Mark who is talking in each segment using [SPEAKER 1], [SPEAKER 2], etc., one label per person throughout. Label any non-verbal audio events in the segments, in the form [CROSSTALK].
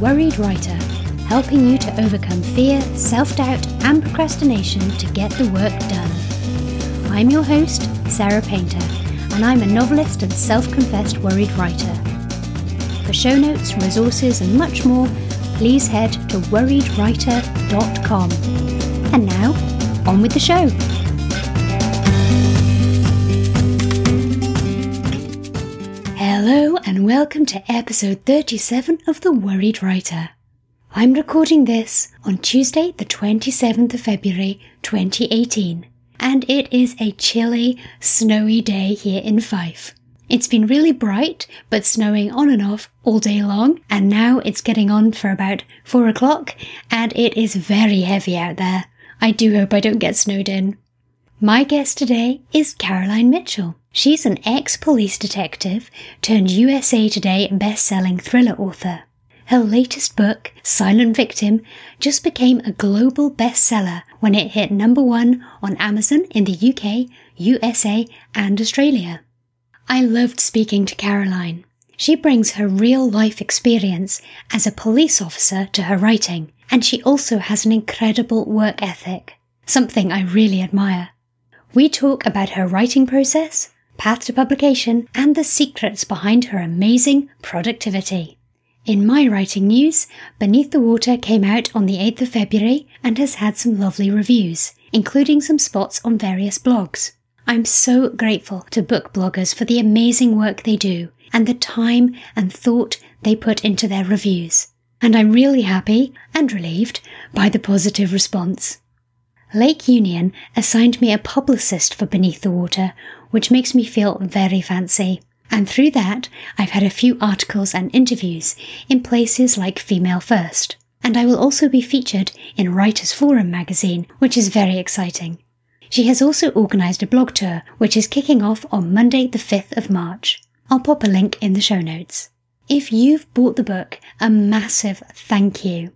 [SPEAKER 1] Worried Writer, helping you to overcome fear, self doubt, and procrastination to get the work done. I'm your host, Sarah Painter, and I'm a novelist and self confessed worried writer. For show notes, resources, and much more, please head to worriedwriter.com. And now, on with the show. Welcome to episode 37 of The Worried Writer. I'm recording this on Tuesday, the 27th of February 2018, and it is a chilly, snowy day here in Fife. It's been really bright, but snowing on and off all day long, and now it's getting on for about four o'clock, and it is very heavy out there. I do hope I don't get snowed in. My guest today is Caroline Mitchell. She's an ex police detective turned USA Today best selling thriller author. Her latest book, Silent Victim, just became a global bestseller when it hit number one on Amazon in the UK, USA, and Australia. I loved speaking to Caroline. She brings her real life experience as a police officer to her writing, and she also has an incredible work ethic, something I really admire. We talk about her writing process, path to publication, and the secrets behind her amazing productivity. In my writing news, Beneath the Water came out on the 8th of February and has had some lovely reviews, including some spots on various blogs. I'm so grateful to book bloggers for the amazing work they do and the time and thought they put into their reviews. And I'm really happy and relieved by the positive response. Lake Union assigned me a publicist for Beneath the Water, which makes me feel very fancy. And through that, I've had a few articles and interviews in places like Female First. And I will also be featured in Writers Forum magazine, which is very exciting. She has also organised a blog tour, which is kicking off on Monday, the 5th of March. I'll pop a link in the show notes. If you've bought the book, a massive thank you.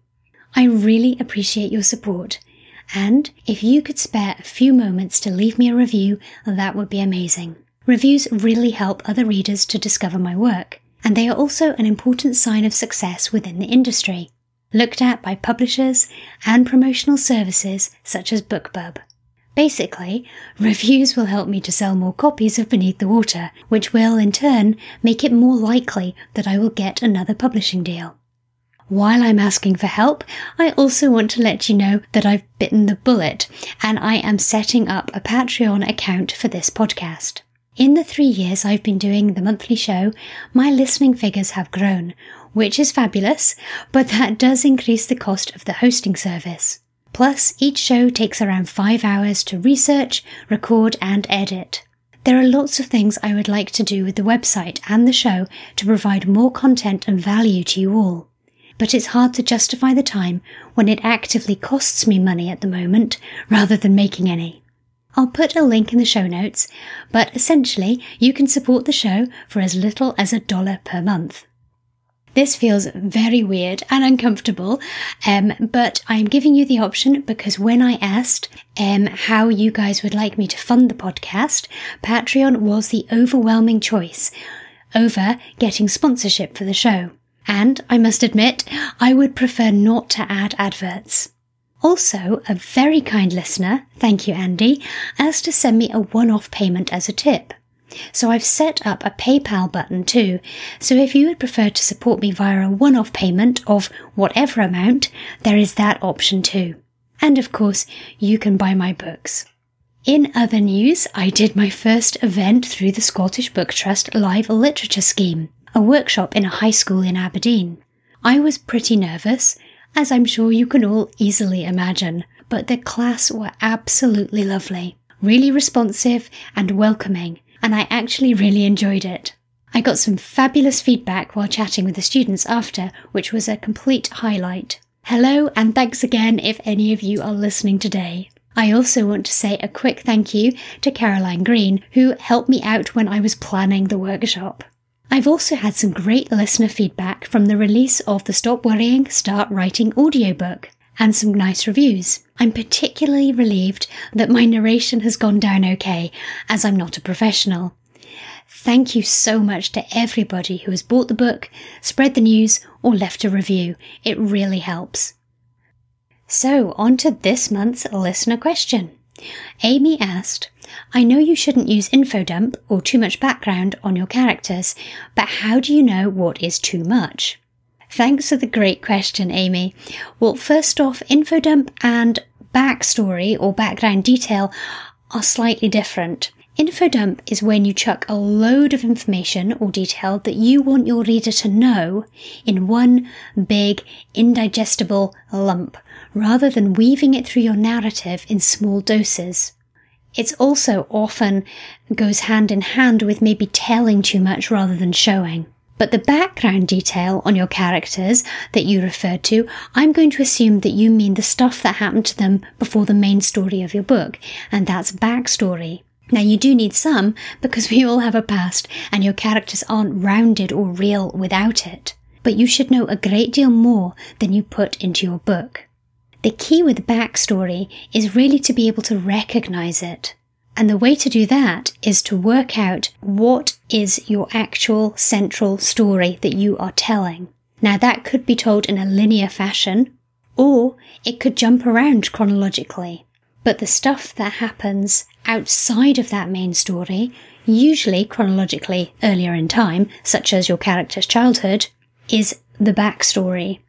[SPEAKER 1] I really appreciate your support. And if you could spare a few moments to leave me a review, that would be amazing. Reviews really help other readers to discover my work, and they are also an important sign of success within the industry, looked at by publishers and promotional services such as BookBub. Basically, [LAUGHS] reviews will help me to sell more copies of Beneath the Water, which will, in turn, make it more likely that I will get another publishing deal. While I'm asking for help, I also want to let you know that I've bitten the bullet and I am setting up a Patreon account for this podcast. In the three years I've been doing the monthly show, my listening figures have grown, which is fabulous, but that does increase the cost of the hosting service. Plus, each show takes around five hours to research, record, and edit. There are lots of things I would like to do with the website and the show to provide more content and value to you all. But it's hard to justify the time when it actively costs me money at the moment rather than making any. I'll put a link in the show notes, but essentially you can support the show for as little as a dollar per month. This feels very weird and uncomfortable, um, but I'm giving you the option because when I asked um, how you guys would like me to fund the podcast, Patreon was the overwhelming choice over getting sponsorship for the show. And I must admit, I would prefer not to add adverts. Also, a very kind listener, thank you Andy, asked to send me a one-off payment as a tip. So I've set up a PayPal button too. So if you would prefer to support me via a one-off payment of whatever amount, there is that option too. And of course, you can buy my books. In other news, I did my first event through the Scottish Book Trust Live Literature Scheme, a workshop in a high school in Aberdeen. I was pretty nervous, as I'm sure you can all easily imagine, but the class were absolutely lovely, really responsive and welcoming, and I actually really enjoyed it. I got some fabulous feedback while chatting with the students after, which was a complete highlight. Hello, and thanks again if any of you are listening today. I also want to say a quick thank you to Caroline Green, who helped me out when I was planning the workshop. I've also had some great listener feedback from the release of the Stop Worrying, Start Writing audiobook and some nice reviews. I'm particularly relieved that my narration has gone down okay, as I'm not a professional. Thank you so much to everybody who has bought the book, spread the news, or left a review. It really helps. So, on to this month's listener question. Amy asked, I know you shouldn't use infodump or too much background on your characters, but how do you know what is too much? Thanks for the great question, Amy. Well, first off, infodump and backstory or background detail are slightly different. Infodump is when you chuck a load of information or detail that you want your reader to know in one big, indigestible lump, rather than weaving it through your narrative in small doses. It's also often goes hand in hand with maybe telling too much rather than showing. But the background detail on your characters that you referred to, I'm going to assume that you mean the stuff that happened to them before the main story of your book, and that's backstory. Now, you do need some because [LAUGHS] we all have a past and your characters aren't rounded or real without it. But you should know a great deal more than you put into your book. The key with backstory is really to be able to recognize it. And the way to do that is to work out what is your actual central story that you are telling. Now, that could be told in a linear fashion, or it could jump around chronologically. But the stuff that happens outside of that main story, usually chronologically earlier in time, such as your character's childhood, is the backstory.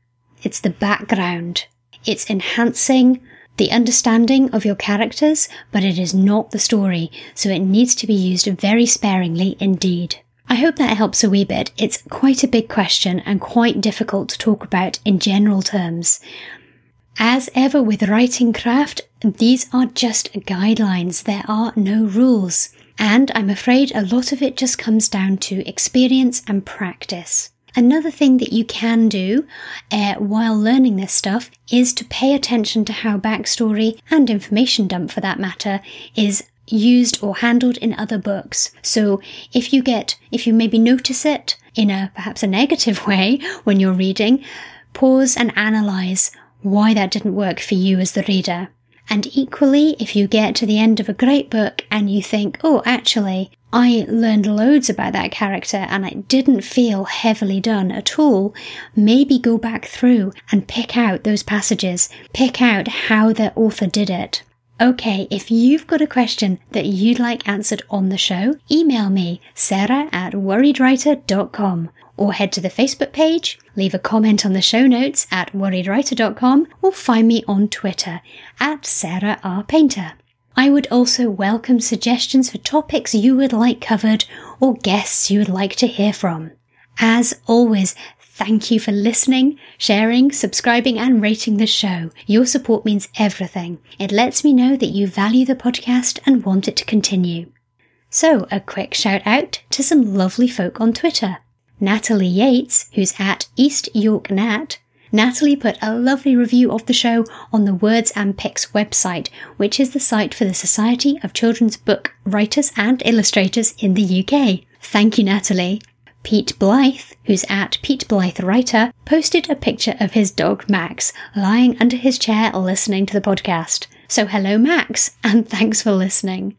[SPEAKER 1] It's the background. It's enhancing the understanding of your characters, but it is not the story, so it needs to be used very sparingly indeed. I hope that helps a wee bit. It's quite a big question and quite difficult to talk about in general terms. As ever with writing craft, these are just guidelines, there are no rules. And I'm afraid a lot of it just comes down to experience and practice. Another thing that you can do uh, while learning this stuff is to pay attention to how backstory and information dump for that matter is used or handled in other books. So if you get, if you maybe notice it in a perhaps a negative [LAUGHS] way when you're reading, pause and analyze why that didn't work for you as the reader. And equally, if you get to the end of a great book and you think, oh, actually, I learned loads about that character and it didn't feel heavily done at all, maybe go back through and pick out those passages, pick out how the author did it. Okay, if you've got a question that you'd like answered on the show, email me, sarah at worriedwriter.com or head to the Facebook page, leave a comment on the show notes at worriedwriter.com, or find me on Twitter at Sarah R. Painter. I would also welcome suggestions for topics you would like covered or guests you would like to hear from. As always, thank you for listening, sharing, subscribing, and rating the show. Your support means everything. It lets me know that you value the podcast and want it to continue. So, a quick shout out to some lovely folk on Twitter. Natalie Yates, who's at East York Nat, Natalie put a lovely review of the show on the Words and Pics website, which is the site for the Society of Children's Book Writers and Illustrators in the UK. Thank you, Natalie. Pete Blythe, who's at Pete Blythe Writer, posted a picture of his dog Max lying under his chair listening to the podcast. So hello Max, and [LAUGHS] thanks for listening.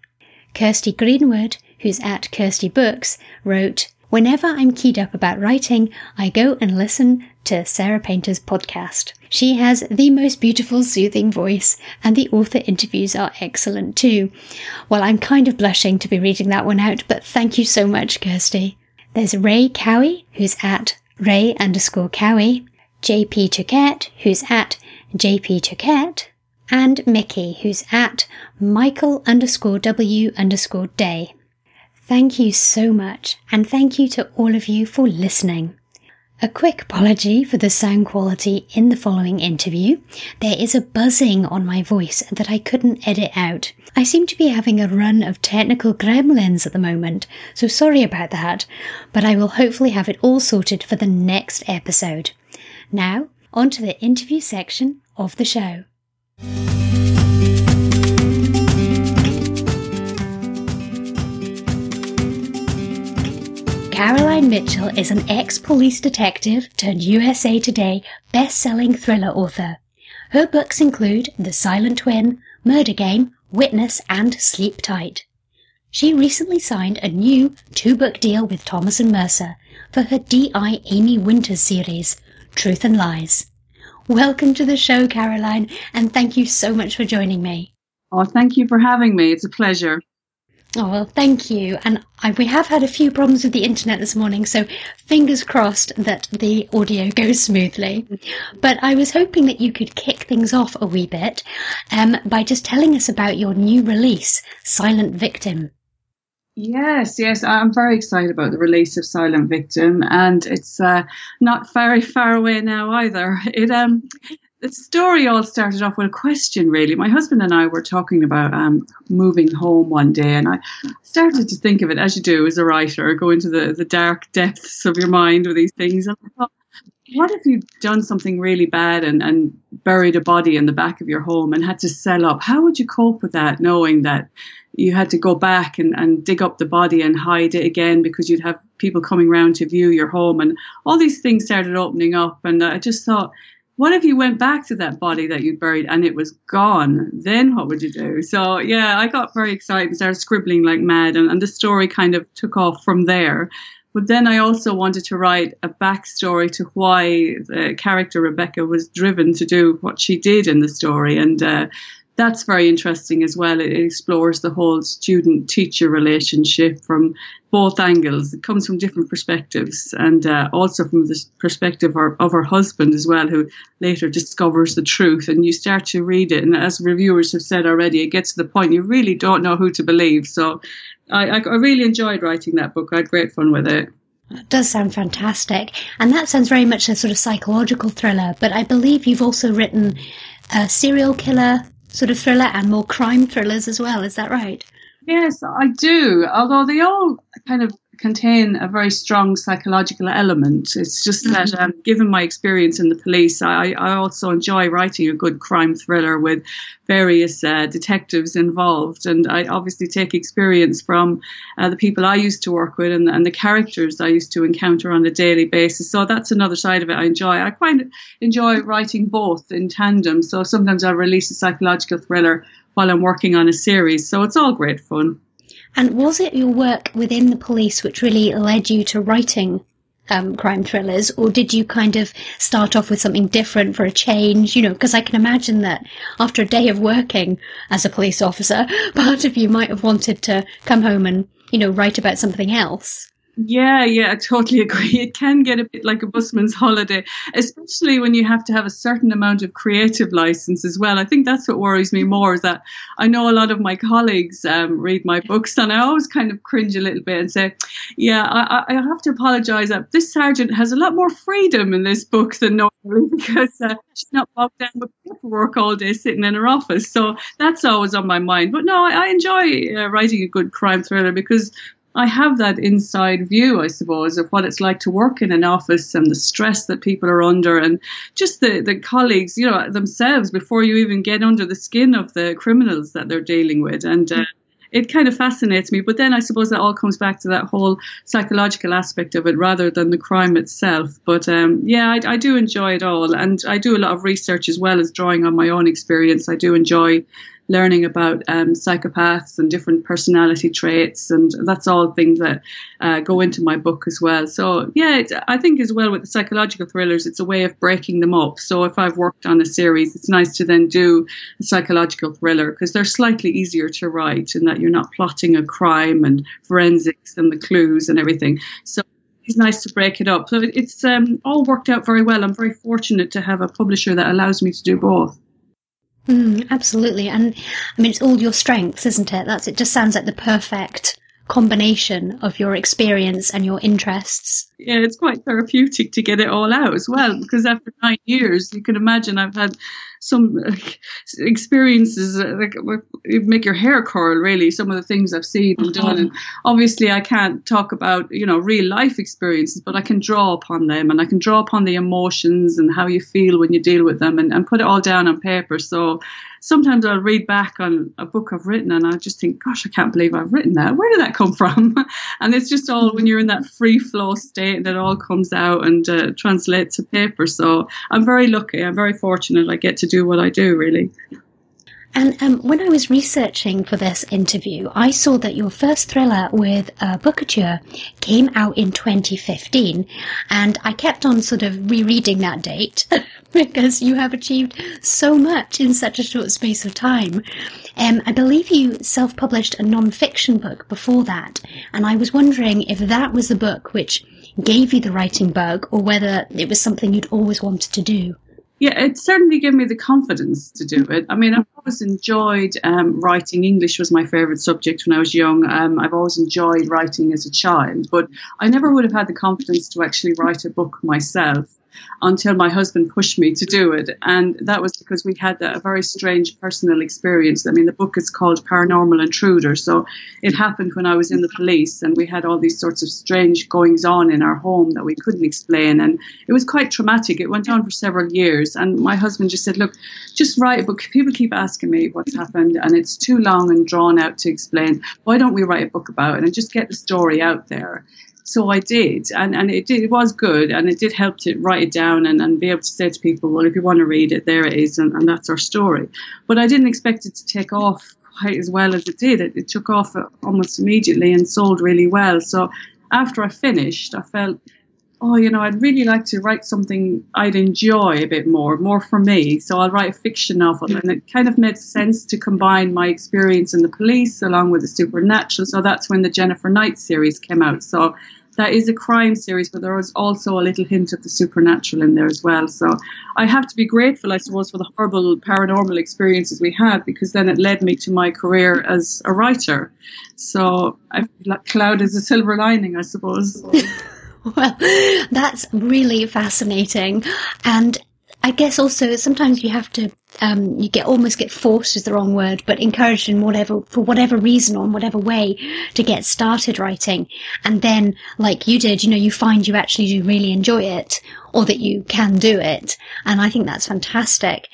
[SPEAKER 1] Kirsty Greenwood, who's at Kirsty Books, wrote, Whenever I'm keyed up about writing, I go and listen to Sarah Painter's podcast. She has the most beautiful, soothing voice, and the author interviews are excellent too. Well, I'm kind of blushing to be reading that one out, but thank you so much, Kirsty. There's Ray Cowie, who's at Ray underscore Cowie, JP Choquette, who's at JP Choquette, and Mickey, who's at Michael underscore W underscore Day. Thank you so much, and thank you to all of you for listening. A quick apology for the sound quality in the following interview. There is a buzzing on my voice that I couldn't edit out. I seem to be having a run of technical gremlins at the moment, so sorry about that, but I will hopefully have it all sorted for the next episode. Now, on to the interview section of the show. Caroline Mitchell is an ex police detective turned USA Today best selling thriller author. Her books include The Silent Twin, Murder Game, Witness, and Sleep Tight. She recently signed a new two-book deal with Thomas and Mercer for her D.I. Amy Winters series, Truth and Lies. Welcome to the show, Caroline, and thank you so much for joining me.
[SPEAKER 2] Oh, thank you for having me. It's a pleasure.
[SPEAKER 1] Oh, well, thank you. And I, we have had a few problems with the internet this morning, so fingers crossed that the audio [LAUGHS] goes smoothly. But I was hoping that you could kick things off a wee bit um, by just telling us about your new release, Silent Victim.
[SPEAKER 2] Yes, yes, I'm very excited about the release of Silent Victim, and it's uh, not very far away now either. [LAUGHS] It um, the story all started off with a question, really. My husband and I were talking about um, moving home one day, and I started to think of it as you do as a writer, go into the, the dark depths of your mind with these things. And I thought, what if you'd done something really bad and, and buried a body in the back of your home and had to sell up? How would you cope with that, knowing that you had to go back and, and dig up the body and hide it again because you'd have people coming around to view your home? And all these things started opening up. And I just thought, what if you went back to that body that you'd buried and it was gone? Then what would you do? So yeah, I got very excited and started scribbling like mad, and, and the story kind of took off from there. But then I also wanted to write a backstory to why the character Rebecca was driven to do what she did in the story, and uh, that's very interesting as well. It explores the whole student teacher relationship from both angles. It comes from different perspectives and uh, also from the perspective of, of her husband as well, who later discovers the truth. And you start to read it. And as reviewers have said already, it gets to the point you really don't know who to believe. So I, I really enjoyed writing that book. I had great fun with it.
[SPEAKER 1] It does sound fantastic. And that sounds very much a sort of psychological thriller. But I believe you've also written a serial killer sort of thriller and more crime thrillers as well. Is that right?
[SPEAKER 2] Yes, I do. Although they all kind of contain a very strong psychological element. It's just that, mm-hmm. um, given my experience in the police, I, I, also enjoy writing a good crime thriller with various uh, detectives involved. And I obviously take experience from uh, the people I used to work with and, and, the characters I used to encounter on a daily basis. So that's another side of it I enjoy. I quite enjoy writing both in tandem. So sometimes I release a psychological thriller while I'm working on a series. So it's all great fun.
[SPEAKER 1] And was it your work within the police which really led you to writing um, crime thrillers, or did you kind of start off with something different for a change? You know, because I can imagine that after a day of working as a police officer, [LAUGHS] part of you might have wanted to come home and, you know, write about something else.
[SPEAKER 2] Yeah, yeah, I totally [LAUGHS] agree. It can get a bit like a busman's holiday, especially when you have to have a certain amount of creative license as well. I think that's what worries me more is that I know a lot of my colleagues um, read my books and I always kind of cringe a little bit and say, yeah, I, I have to apologize that this sergeant has a lot more freedom in this book than normally [LAUGHS] because uh, she's not bogged down with paperwork all day sitting in her office. So that's always on my mind. But no, I, I enjoy uh, writing a good crime thriller because I have that inside view, I suppose, of what it's like to work in an office and the stress that people are under and just the, the colleagues, you know, themselves before you even get under the skin of the criminals that they're dealing with. And uh, it kind of fascinates me. But then I suppose that all comes back to that whole psychological aspect of it rather than the crime itself. But um, yeah, I, I do enjoy it all. And I do a lot of research as well as drawing on my own experience. I do enjoy learning about um, psychopaths and different personality traits, and that's all things that uh, go into my book as well. So yeah, I think as well with the psychological thrillers, it's a way of breaking them up. So if I've worked on a series, it's nice to then do a psychological thriller because they're slightly easier to write, in that you're not plotting a crime and forensics and the clues and everything. So it's nice to break it up. So it's um, all worked out very well. I'm very fortunate to have a publisher that allows me to do both.
[SPEAKER 1] Mm, absolutely. And I mean, it's all your strengths, isn't it? That's, it just sounds like the perfect combination of your experience and your interests.
[SPEAKER 2] Yeah, it's quite therapeutic to get it all out as well, because after nine years, you can imagine I've had some uh, experiences uh, that make your hair curl. Really, some of the things I've seen and done, mm-hmm. and obviously I can't talk about you know real life experiences, but I can draw upon them, and I can draw upon the emotions and how you feel when you deal with them, and, and put it all down on paper. So sometimes I'll read back on a book I've written and I just think, gosh, I can't believe I've written that. Where did that come from? [LAUGHS] and it's just all when you're in that free flow state that all comes out and uh, translates to paper. So I'm very lucky. I'm very fortunate. I get to do what I do, really.
[SPEAKER 1] And um, when I was researching for this interview, I saw that your first thriller with uh, Bookouture came out in 2015, and I kept on sort of rereading that date [LAUGHS] because you have achieved so much in such a short space of time. Um, I believe you self-published a non-fiction book before that, and I was wondering if that was the book which gave you the writing bug, or whether it was something you'd always wanted to do.
[SPEAKER 2] Yeah, it certainly gave me the confidence to do it. I mean, I've always enjoyed um, writing. English was my favourite subject when I was young. Um, I've always enjoyed writing as a child, but I never would have had the confidence to actually write a book myself until my husband pushed me to do it. And that was because we had a very strange personal experience. I mean, the book is called Paranormal Intruder. So it happened when I was in the police and we had all these sorts of strange goings on in our home that we couldn't explain. And it was quite traumatic. It went on for several years. And my husband just said, look, just write a book. People keep asking me what's happened and it's too long and drawn out to explain. Why don't we write a book about it and just get the story out there? So I did, and and it did, it was good, and it did help to write it down and, and be able to say to people, well, if you want to read it, there it is, and, and that's our story. But I didn't expect it to take off quite as well as it did. It, it took off uh, almost immediately and sold really well. So after I finished, I felt oh, you know, I'd really like to write something I'd enjoy a bit more, more for me. So I'll write a fiction novel. And it kind of made sense to combine my experience in the police along with the supernatural. So that's when the Jennifer Knight series came out. So that is a crime series, but there was also a little hint of the supernatural in there as well. So I have to be grateful, I suppose, for the horrible paranormal experiences we had because then it led me to my career as a writer. So I feel like cloud is a silver lining, I suppose. [LAUGHS]
[SPEAKER 1] well, that's really fascinating. And I guess also sometimes you have to, um, you get almost get forced is the wrong word, but encouraged in whatever, for whatever reason or in whatever way to get started writing. And then, like you did, you know, you find you actually do really enjoy it or that you can do it. And I think that's fantastic.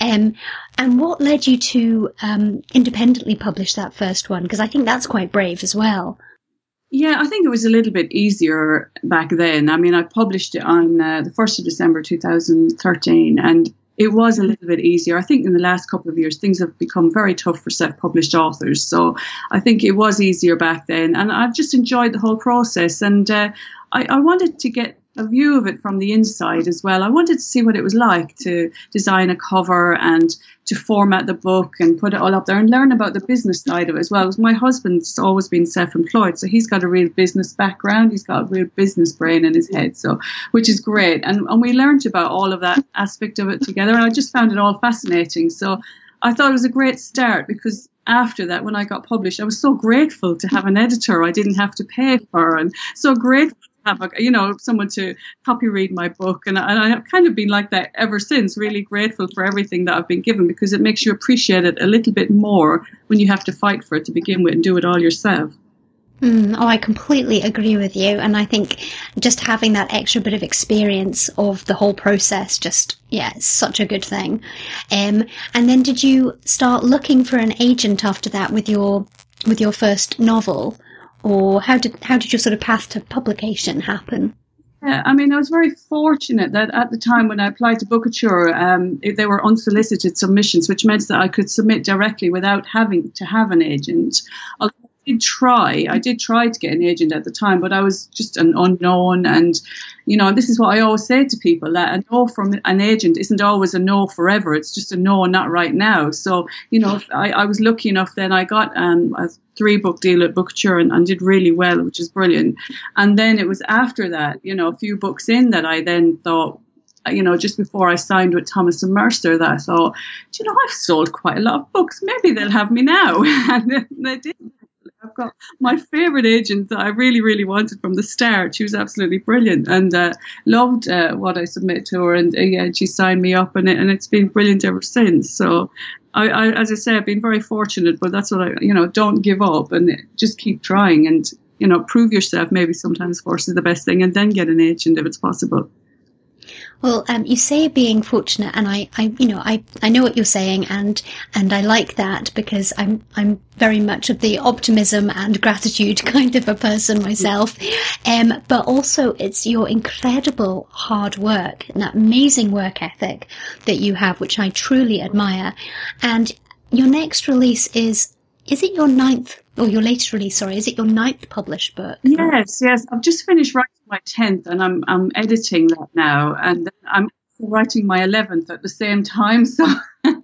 [SPEAKER 1] Um, and what led you to, um, independently publish that first one? Because I think that's quite brave as well.
[SPEAKER 2] Yeah, I think it was a little bit easier back then. I mean, I published it on uh, the 1st of December 2013, and it was a little bit easier. I think in the last couple of years, things have become very tough for self published authors. So I think it was easier back then. And I've just enjoyed the whole process. And uh, I, I wanted to get a view of it from the inside as well. I wanted to see what it was like to design a cover and to format the book and put it all up there and learn about the business side of it as well. My husband's always been self-employed, so he's got a real business background. He's got a real business brain in his head, so which is great. And and we learned about all of that aspect of it together, and I just found it all fascinating. So I thought it was a great start because after that, when I got published, I was so grateful to have an editor I didn't have to pay for, and so grateful have a, you know someone to copy read my book and, and I have kind of been like that ever since really grateful for everything that I've been given because it makes you appreciate it a little bit more when you have to fight for it to begin with and do it all yourself
[SPEAKER 1] Mm, oh, I completely agree with you. And I think just having that extra bit of experience of the whole process, just, yeah, it's such a good thing. Um, and then did you start looking for an agent after that with your, with your first novel? Or how did how did your sort of path to publication happen?
[SPEAKER 2] Yeah, I mean, I was very fortunate that at the time when I applied to Bookouture, um, they were unsolicited submissions, which meant that I could submit directly without having to have an agent. I did try. I did try to get an agent at the time, but I was just an unknown. And, you know, this is what I always say to people that a no from an agent isn't always a no forever. It's just a no, not right now. So, you know, I, I was lucky enough then I got um, three book deal at Bookouture and, and did really well, which is brilliant. And then it was after that, you know, a few books in that I then thought, you know, just before I signed with Thomas and Mercer, that I thought, you know, I've sold quite a lot of books. Maybe they'll have me now. [LAUGHS] and they did. I've got my favourite agent that I really, really wanted from the start. She was absolutely brilliant and uh, loved uh, what I submit to her, and uh, yeah, she signed me up, and it, and it's been brilliant ever since. So, I, I, as I say, I've been very fortunate, but that's what I, you know, don't give up and just keep trying and you know, prove yourself. Maybe sometimes force is the best thing, and then get an agent if it's possible.
[SPEAKER 1] Well, um, you say being fortunate, and I, I, you know, I, I know what you're saying, and and I like that because I'm I'm very much of the optimism and gratitude [LAUGHS] kind of a person myself. Um, but also it's your incredible hard work and that amazing work ethic that you have, which I truly admire. And your next release is is it your ninth or your latest release? Sorry, is it your ninth published book?
[SPEAKER 2] Yes, yes. I've just finished writing my tenth, and I'm I'm editing that now, and I'm writing my eleventh at the same time. So. [LAUGHS]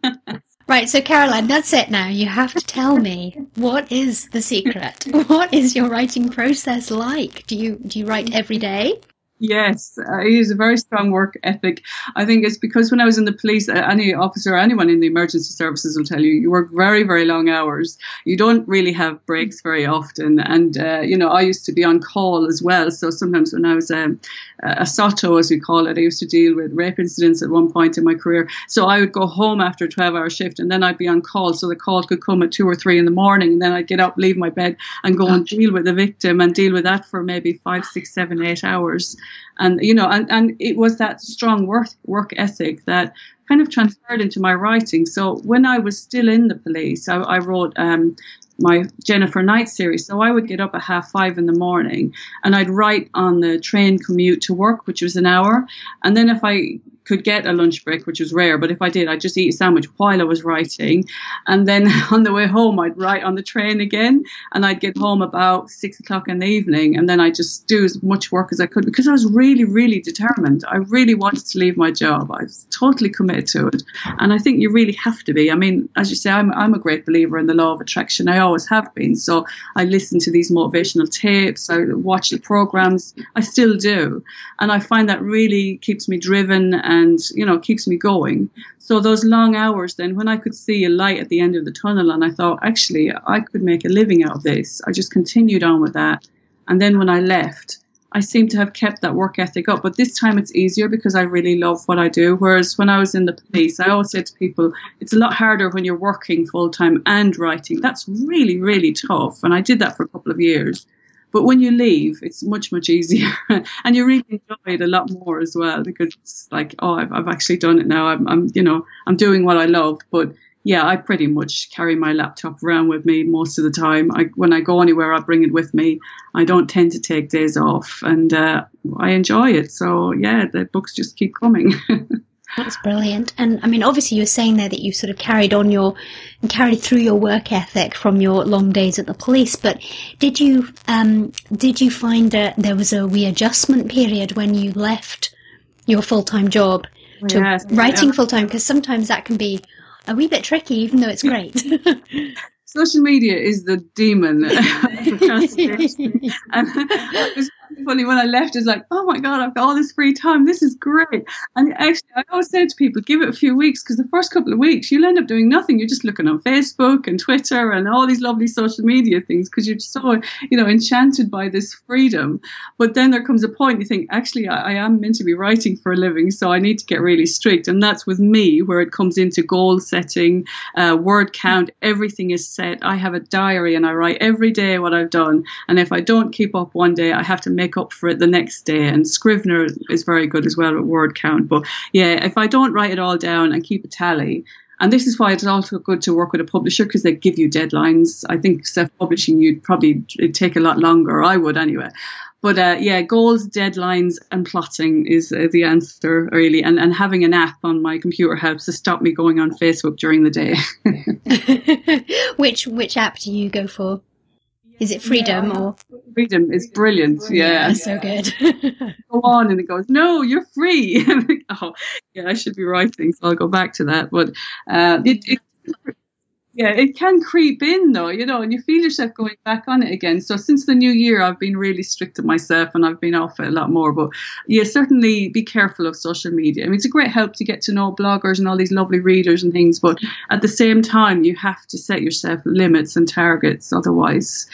[SPEAKER 1] Right, so Caroline, that's it now. You have to tell me what is the secret? What is your writing process like? Do you do you write every day?
[SPEAKER 2] Yes, uh, he has a very strong work ethic. I think it's because when I was in the police, uh, any officer, or anyone in the emergency services will tell you, you work very, very long hours. You don't really have breaks very often. And, uh, you know, I used to be on call as well. So sometimes when I was um, a SOTO, as we call it, I used to deal with rape incidents at one point in my career. So I would go home after a 12 hour shift and then I'd be on call. So the call could come at two or three in the morning. And then I'd get up, leave my bed and go and deal with the victim and deal with that for maybe five, six, seven, eight hours and you know and, and it was that strong work work ethic that kind of transferred into my writing so when i was still in the police i, I wrote um, my Jennifer Knight series. So I would get up at half five in the morning and I'd write on the train commute to work, which was an hour. And then if I could get a lunch break, which was rare, but if I did, I'd just eat a sandwich while I was writing. And then [LAUGHS] on the way home, I'd write on the train again. And I'd get home about six o'clock in the evening. And then I'd just do as much work as I could because I was really, really determined. I really wanted to leave my job. I was totally committed to it. And I think you really have to be. I mean, as you say, I'm, I'm a great believer in the law of attraction. I always have been. So I listen to these motivational tapes, I watch the programs. I still do. And I find that really keeps me driven and you know keeps me going. So those long hours then when i could see a light at the end of the tunnel and i thought actually i could make a living out of this. I just continued on with that. And then when i left i seem to have kept that work ethic up. But this time it's easier because i really love what i do. Whereas when i was in the police i always said to people it's a lot harder when you're working full time and writing. That's really really tough. And i did that for a couple of years but when you leave, it's much, much easier. [LAUGHS] and you really enjoy it a lot more as well because it's like, oh, I've, I've actually done it now. I'm, I'm, you know, I'm doing what I love. But yeah, I pretty much carry my laptop around with me most of the time. I, when I go anywhere, I bring it with me. I don't tend to take days off and uh, I enjoy it. So yeah, the books just keep coming. [LAUGHS]
[SPEAKER 1] That's brilliant. And I mean, obviously, you were saying there that you sort of carried on your, carried through your work ethic from your long days at the police. But did you, um, did you find that there was a readjustment period when you left your full time job to yes, writing yeah. full time? Because sometimes that can be a wee bit tricky, even though it's great. [LAUGHS]
[SPEAKER 2] Social media is the demon [LAUGHS] [LAUGHS] and funny when I left. It's like, oh my god, I've got all this free time. This is great. And actually, I always say to people, give it a few weeks because the first couple of weeks you'll end up doing nothing. You're just looking on Facebook and Twitter and all these lovely social media things because you're so you know enchanted by this freedom. But then there comes a point you think, actually, I, I am meant to be writing for a living, so I need to get really strict. And that's with me where it comes into goal setting, uh, word count. Everything is set. I have a diary and I write every day what I've done. And if I don't keep up one day, I have to make up for it the next day. And Scrivener is very good as well at word count. But yeah, if I don't write it all down and keep a tally, and this is why it's also good to work with a publisher because they give you deadlines. I think self-publishing you'd probably take a lot longer. I would anyway. But uh, yeah, goals, deadlines, and plotting is uh, the answer really. And and having an app on my computer helps to stop me going on Facebook during the day. [LAUGHS] [LAUGHS]
[SPEAKER 1] which which app do you go for? Is it freedom yeah. or
[SPEAKER 2] freedom is brilliant? Yeah,
[SPEAKER 1] yeah so good. [LAUGHS]
[SPEAKER 2] go on, and it goes, no, you're free. [LAUGHS] oh, yeah, I should be writing, so I'll go back to that. But uh, it, it yeah, it can creep in though, you know, and you feel yourself going back on it again. So since the new year, I've been really strict to myself and I've been off it a lot more. But yeah, certainly be careful of social media. I mean, it's a great help to get to know bloggers and all these lovely readers and things. But at the same time, you have to set yourself limits and targets. Otherwise,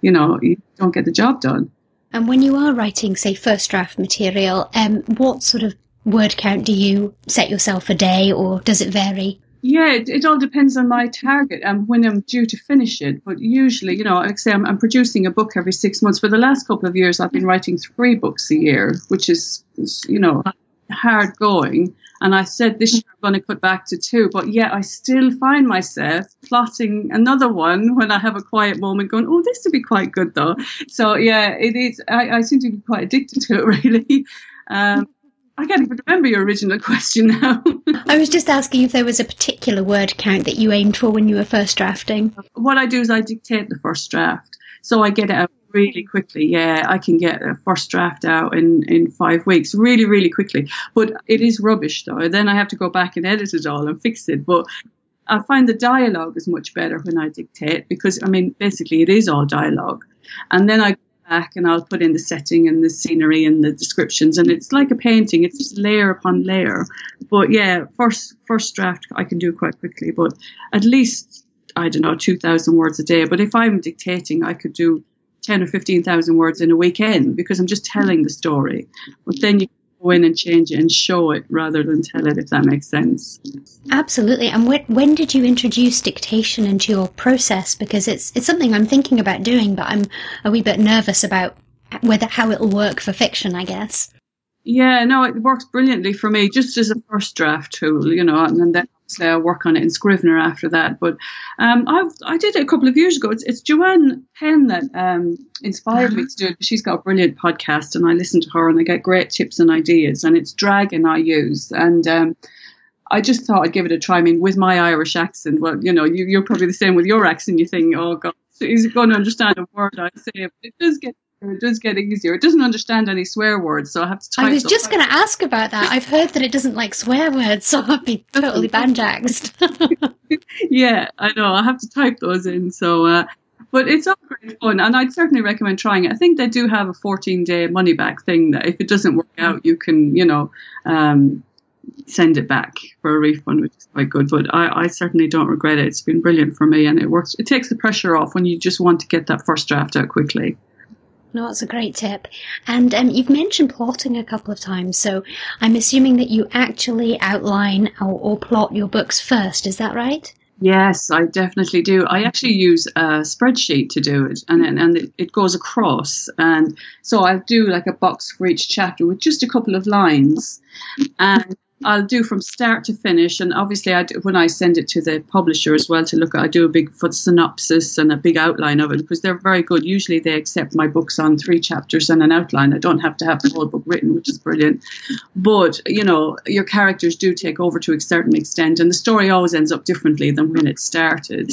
[SPEAKER 2] you know, you don't get the job done.
[SPEAKER 1] And when you are writing, say, first draft material, um, what sort of word count do you set yourself a day or does it vary?
[SPEAKER 2] Yeah, it, it, all depends on my target and when I'm due to finish it. But usually, you know, like I say, I'm, I'm, producing a book every six months. For the last couple of years, I've been writing three books a year, which is, you know, hard going. And I said this year I'm going to cut back to two, but yet I still find myself plotting another one when I have a quiet moment, going, "Oh, this would be quite good, though." So yeah, it is. I, I seem to be quite addicted to it, [LAUGHS] really. Um, I can't even remember your original [LAUGHS] question now. [LAUGHS]
[SPEAKER 1] I was just asking if there was a particular word count that you aimed for when you were first drafting.
[SPEAKER 2] What I do is I dictate the first draft. So I get it out really quickly. Yeah, I can get a first draft out in, in five weeks, really, really quickly. But it is rubbish though. Then I have to go back and edit it all and fix it. But I find the dialogue is much better when I dictate because, I mean, basically it is all dialogue. And then I back and I'll put in the setting and the scenery and the descriptions. And it's like a painting, it's just layer upon layer. But yeah, first, first draft I can do quite quickly, but at least, I don't know, 2,000 words a day. But if I'm dictating, I could do 10 or 15,000 words in a weekend because I'm just telling the story. But then you go in and change it and show it rather than tell it, if that makes sense.
[SPEAKER 1] Absolutely. And when, when did you introduce dictation into your process? Because it's it's something I'm thinking about doing, but I'm a wee bit nervous about whether how it'll work for fiction. I guess.
[SPEAKER 2] Yeah, no, it works brilliantly for me, just as a first draft tool, you know, and then I'll work on it in Scrivener after that. But um, I I did it a couple of years ago. It's, it's Joanna Penn that um, inspired me to do it. She's got a brilliant podcast, and I listen to her, and I get great tips and ideas. And it's Dragon I use, and um, I just thought I'd give it a try. I mean, with my Irish accent, well, you know, you, you're probably the same with your accent. You think, oh God, he's going to understand a word I say. But it does get it does get easier. It doesn't understand any swear words, so I have to type.
[SPEAKER 1] I was just going to ask about that. I've heard that it doesn't like swear words, [LAUGHS] so I'd be totally [LAUGHS] banjaxed. [LAUGHS]
[SPEAKER 2] yeah, I know. I have to type those in. So, uh, but it's all great fun, and I'd certainly recommend trying it. I think they do have a 14 day money back thing that if it doesn't work out, you can, you know, um, send it back for a refund, which is quite good. But I, I certainly don't regret it. It's been brilliant for me, and it works. It takes the pressure off when you just want to get that first draft out quickly.
[SPEAKER 1] No, that's a great tip. And um, you've mentioned plotting a couple of times, so I'm assuming that you actually outline or, or plot your books first. Is that right?
[SPEAKER 2] Yes, I definitely do. I actually use a spreadsheet to do it, and and it goes across, and so I do like a box for each chapter with just a couple of lines, and I'll do from start to finish, and obviously, I do, when I send it to the publisher as well to look at, I do a big synopsis and a big outline of it because they're very good. Usually, they accept my books on three chapters and an outline. I don't have to have the whole book written, which is brilliant. But you know, your characters do take over to a certain extent, and the story always ends up differently than when it started.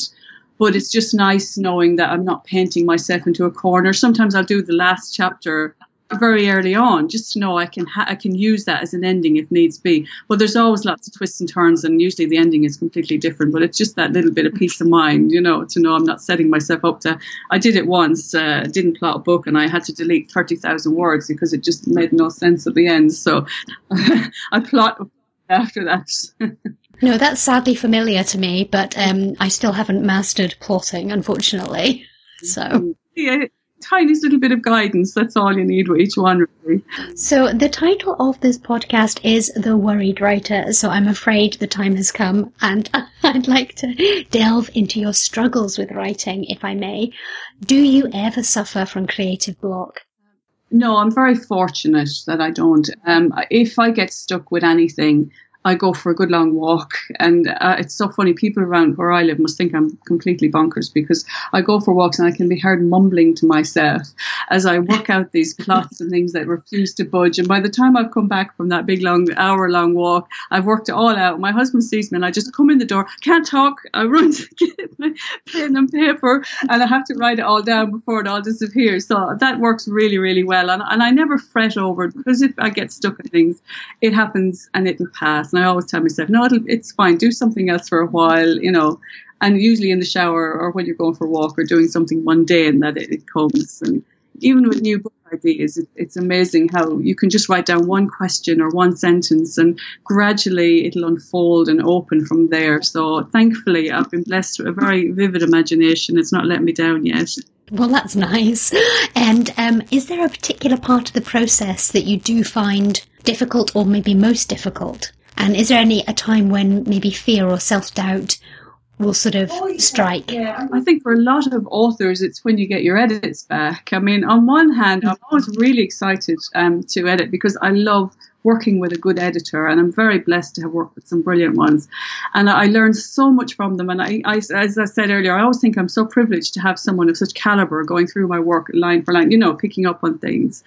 [SPEAKER 2] But it's just nice knowing that I'm not painting myself into a corner. Sometimes I'll do the last chapter very early on, just to know I can ha- I can use that as an ending if needs be. But there's always lots of twists and turns, and usually the ending is completely different. But it's just that little bit of peace of mind, you know, to know I'm not setting myself up to. I did it once, uh, didn't plot a book, and I had to delete thirty thousand words because it just made no sense at the end. So [LAUGHS] I plot after that. [LAUGHS]
[SPEAKER 1] no, that's sadly familiar to me, but um, I still haven't mastered plotting, unfortunately. So
[SPEAKER 2] yeah tiniest little bit of guidance. That's all you need with each one, really.
[SPEAKER 1] So, the title of this podcast is The Worried Writer. So, I'm afraid the time has come, and [LAUGHS] I'd like to delve into your struggles with writing, if I may. Do you ever suffer from creative block?
[SPEAKER 2] No, I'm very fortunate that I don't. Um, if I get stuck with anything, I go for a good long walk. And uh, it's so funny. People around where I live must think I'm completely bonkers because I go for walks and I can be heard mumbling to myself as I work out these plots and things that refuse to budge. And by the time I've come back from that big long hour long walk, I've worked it all out. My husband sees me and I just come in the door, can't talk. I run to [LAUGHS] get my pen and paper and I have to write it all down before it all disappears. So that works really, really well. And, and I never fret over it because if I get stuck at things, it happens and it'll pass. And I always tell myself, no, it's fine. Do something else for a while, you know. And usually in the shower or when you're going for a walk or doing something mundane that it, it comes. And even with new book ideas, it, it's amazing how you can just write down one question or one sentence and gradually it'll unfold and open from there. So thankfully, I've been blessed with a very vivid imagination. It's not let me down yet.
[SPEAKER 1] Well, that's nice. And um, is there a particular part of the process that you do find difficult or maybe most difficult? And is there any a time when maybe fear or self doubt will sort of oh, yeah, strike?
[SPEAKER 2] Yeah, I think for a lot of authors, it's when you get your edits back. I mean, on one hand, I'm always really excited um, to edit because I love working with a good editor, and I'm very blessed to have worked with some brilliant ones. And I learned so much from them. And I, I, as I said earlier, I always think I'm so privileged to have someone of such caliber going through my work line for line, you know, picking up on things.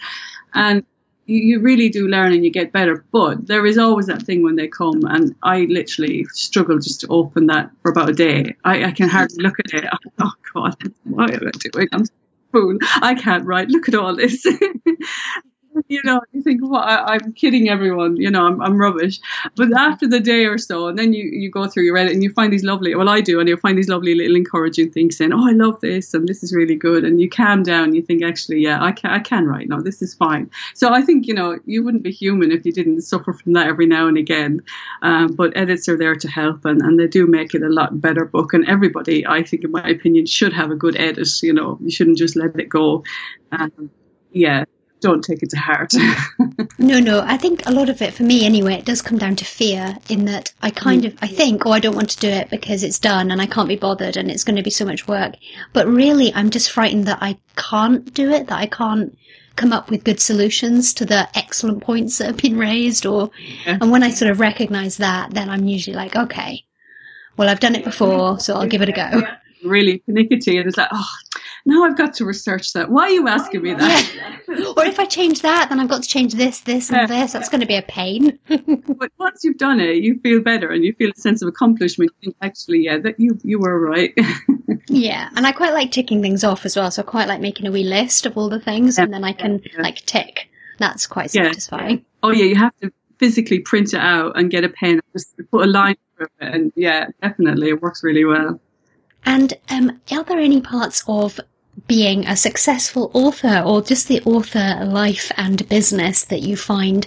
[SPEAKER 2] And you, really do learn and you get better. But there is always that thing when they come, and I literally struggle just to open that for about a day. I, I can hardly look at it. [LAUGHS] Oh God, what am I doing? I'm fool. I can't write. Look at all this. [LAUGHS] you know, you think, well, I, am kidding everyone, you know, I'm, I'm rubbish. But after the day or so, and then you, you go through your edit and you find these lovely, well, I do, and you find these lovely little encouraging things saying, oh, I love this, and this is really good. And you calm down, you think, actually, yeah, I can, I can write now, this is fine. So I think, you know, you wouldn't be human if you didn't suffer from that every now and again. Um, but edits are there to help, and, and they do make it a lot better book. And everybody, I think, in my opinion, should have a good edit, you know, you shouldn't just let it go. Um, yeah, don't take it to heart. [LAUGHS]
[SPEAKER 1] no, no. I think a lot of it, for me anyway, it does come down to fear. In that I kind mm. of I think, oh, I don't want to do it because it's done and I can't be bothered and it's going to be so much work. But really, I'm just frightened that I can't do it. That I can't come up with good solutions to the excellent points that have been raised. Or yeah. and when I sort of recognise that, then I'm usually like, okay, well, I've done it before, so I'll give it a go.
[SPEAKER 2] Really pernickety, and it's like, oh, now I've got to research that. Why are you asking me that?
[SPEAKER 1] Yeah. [LAUGHS] or if I change that, then I've got to change this, this, and this. That's going to be a pain. [LAUGHS]
[SPEAKER 2] but once you've done it, you feel better and you feel a sense of accomplishment. You think, actually, yeah, that you you were right. [LAUGHS]
[SPEAKER 1] yeah, and I quite like ticking things off as well. So I quite like making a wee list of all the things, yeah. and then I can yeah. like tick. That's quite satisfying.
[SPEAKER 2] Oh yeah, you have to physically print it out and get a pen, just put a line through it, and yeah, definitely, it works really well.
[SPEAKER 1] And um, are there any parts of being a successful author or just the author life and business that you find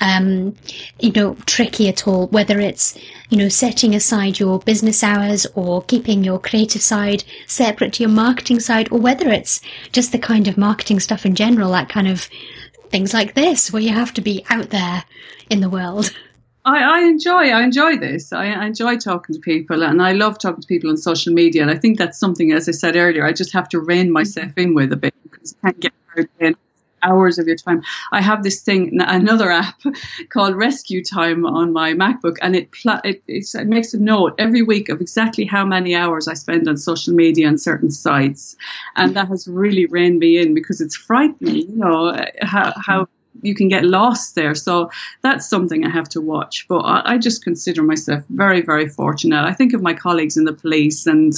[SPEAKER 1] um, you know, tricky at all, whether it's, you know, setting aside your business hours or keeping your creative side separate to your marketing side, or whether it's just the kind of marketing stuff in general, that kind of things like this, where you have to be out there in the world. [LAUGHS]
[SPEAKER 2] I, I, enjoy I enjoy this. I, I, enjoy talking to people, and I love talking to people on social media. And I think that's something, as I said earlier, I just have to rein myself in with a bit because I can't get in hours of your time. I have this thing, another app [LAUGHS] called Rescue Time on my MacBook, and it it, it makes a note every week of exactly how many hours I spend on social media and certain sites, and that has really reined me in because it's frightening, you know, how, how you can get lost there. So that's something I have to watch. But I, I, just consider myself very, very fortunate. I think of my colleagues in the police, and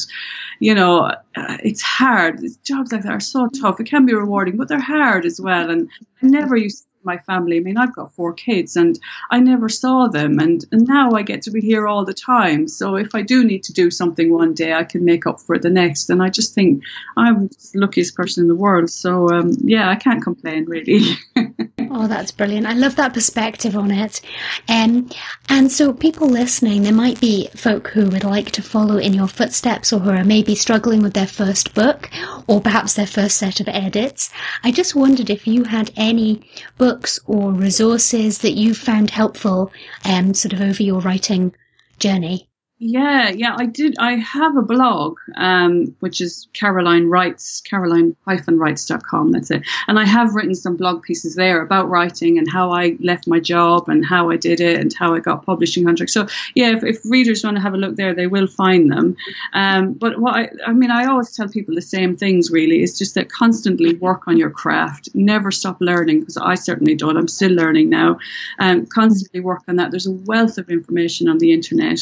[SPEAKER 2] you know, uh, it's hard. Jobs like that are so tough. It can be rewarding, but they're hard as well. And I never used my family. I mean, I've got four kids and I never saw them. And, and now I get to be here all the time. So if I do need to do something one day, I can make up for it the next. And I just think I'm the luckiest person in the world. So, um, yeah, I can't complain really. [LAUGHS]
[SPEAKER 1] oh, that's brilliant. I love that perspective on it. Um, and so people listening, there might be folk who would like to follow in your footsteps or who are maybe struggling with their first book or perhaps their first set of edits. I just wondered if you had any books books or resources that you've found helpful um, sort of over your writing journey?
[SPEAKER 2] Yeah, yeah, I did. I have a blog, um, which is Caroline Writes, caroline-writes.com. That's it. And I have written some blog pieces there about writing and how I left my job and how I did it and how I got publishing contracts. So yeah, if, if readers want to have a look there, they will find them. Um, but what I, I mean, I always tell people the same things really. It's just that constantly work on your craft. Never stop learning because I certainly don't. I'm still learning now. Um, constantly work on that. There's a wealth of information on the internet.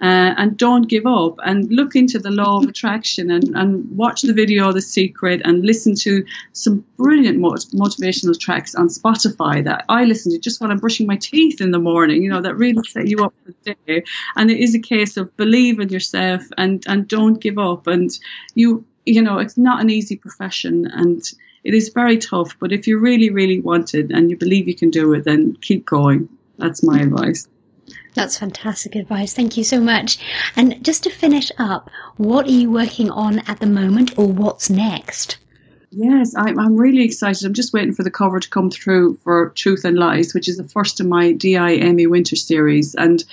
[SPEAKER 2] Um, uh, and don't give up and look into the law of attraction and, and watch the video The Secret and listen to some brilliant motivational tracks on Spotify that I listen to just while I'm brushing my teeth in the morning, you know, that really set you up for the day. And it is a case of believe in yourself and, and don't give up. And you, you know, it's not an easy profession and it is very tough, but if you really, really want it and you believe you can do it, then keep going. That's my advice.
[SPEAKER 1] That's fantastic advice. Thank you so much. And just to finish up, what are you working on at the moment or what's next?
[SPEAKER 2] Yes, I'm, I'm really excited. I'm just waiting for the cover to come through for Truth and Lies, which is the first in my DI Amy Winter series. And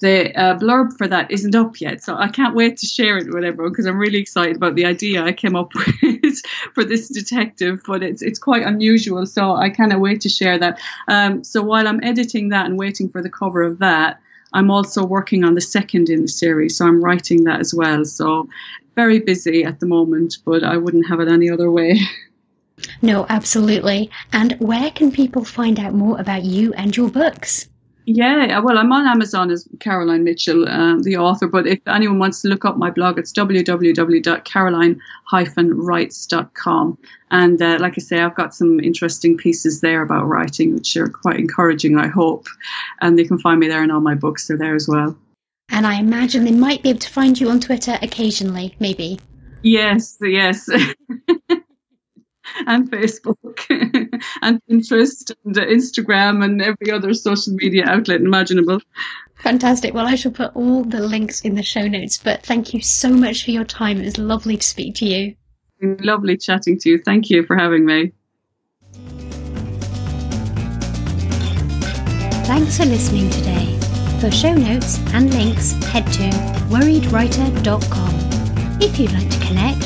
[SPEAKER 2] the uh, blurb for that isn't up yet, so I can't wait to share it with everyone because I'm really excited about the idea I came up [LAUGHS] with for this detective. But it's it's quite unusual, so I cannot wait to share that. Um, so while I'm editing that and waiting for the cover of that, I'm also working on the second in the series, so I'm writing that as well. So very busy at the moment, but I wouldn't have it any other way. [LAUGHS]
[SPEAKER 1] No, absolutely. And where can people find out more about you and your books?
[SPEAKER 2] Yeah, well, I'm on Amazon as Caroline Mitchell, uh, the author. But if anyone wants to look up my blog, it's www.caroline-writes.com. And uh, like I say, I've got some interesting pieces there about writing, which are quite encouraging, I hope. And they can find me there, and all my books are there as well.
[SPEAKER 1] And I imagine they might be able to find you on Twitter occasionally, maybe.
[SPEAKER 2] Yes, yes. [LAUGHS] and Facebook [LAUGHS] and Pinterest and Instagram and every other social media outlet imaginable.
[SPEAKER 1] Fantastic. Well, I shall put all the links in the show notes, but thank you so much for your time. It was lovely to speak to you.
[SPEAKER 2] Lovely chatting to you. Thank you for having me.
[SPEAKER 1] Thanks for listening today. For show notes and links, head to worriedwriter.com. If you'd like to connect,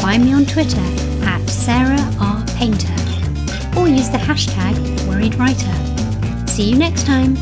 [SPEAKER 1] find me on Twitter at Sarah R. Painter or use the hashtag WorriedWriter. See you next time.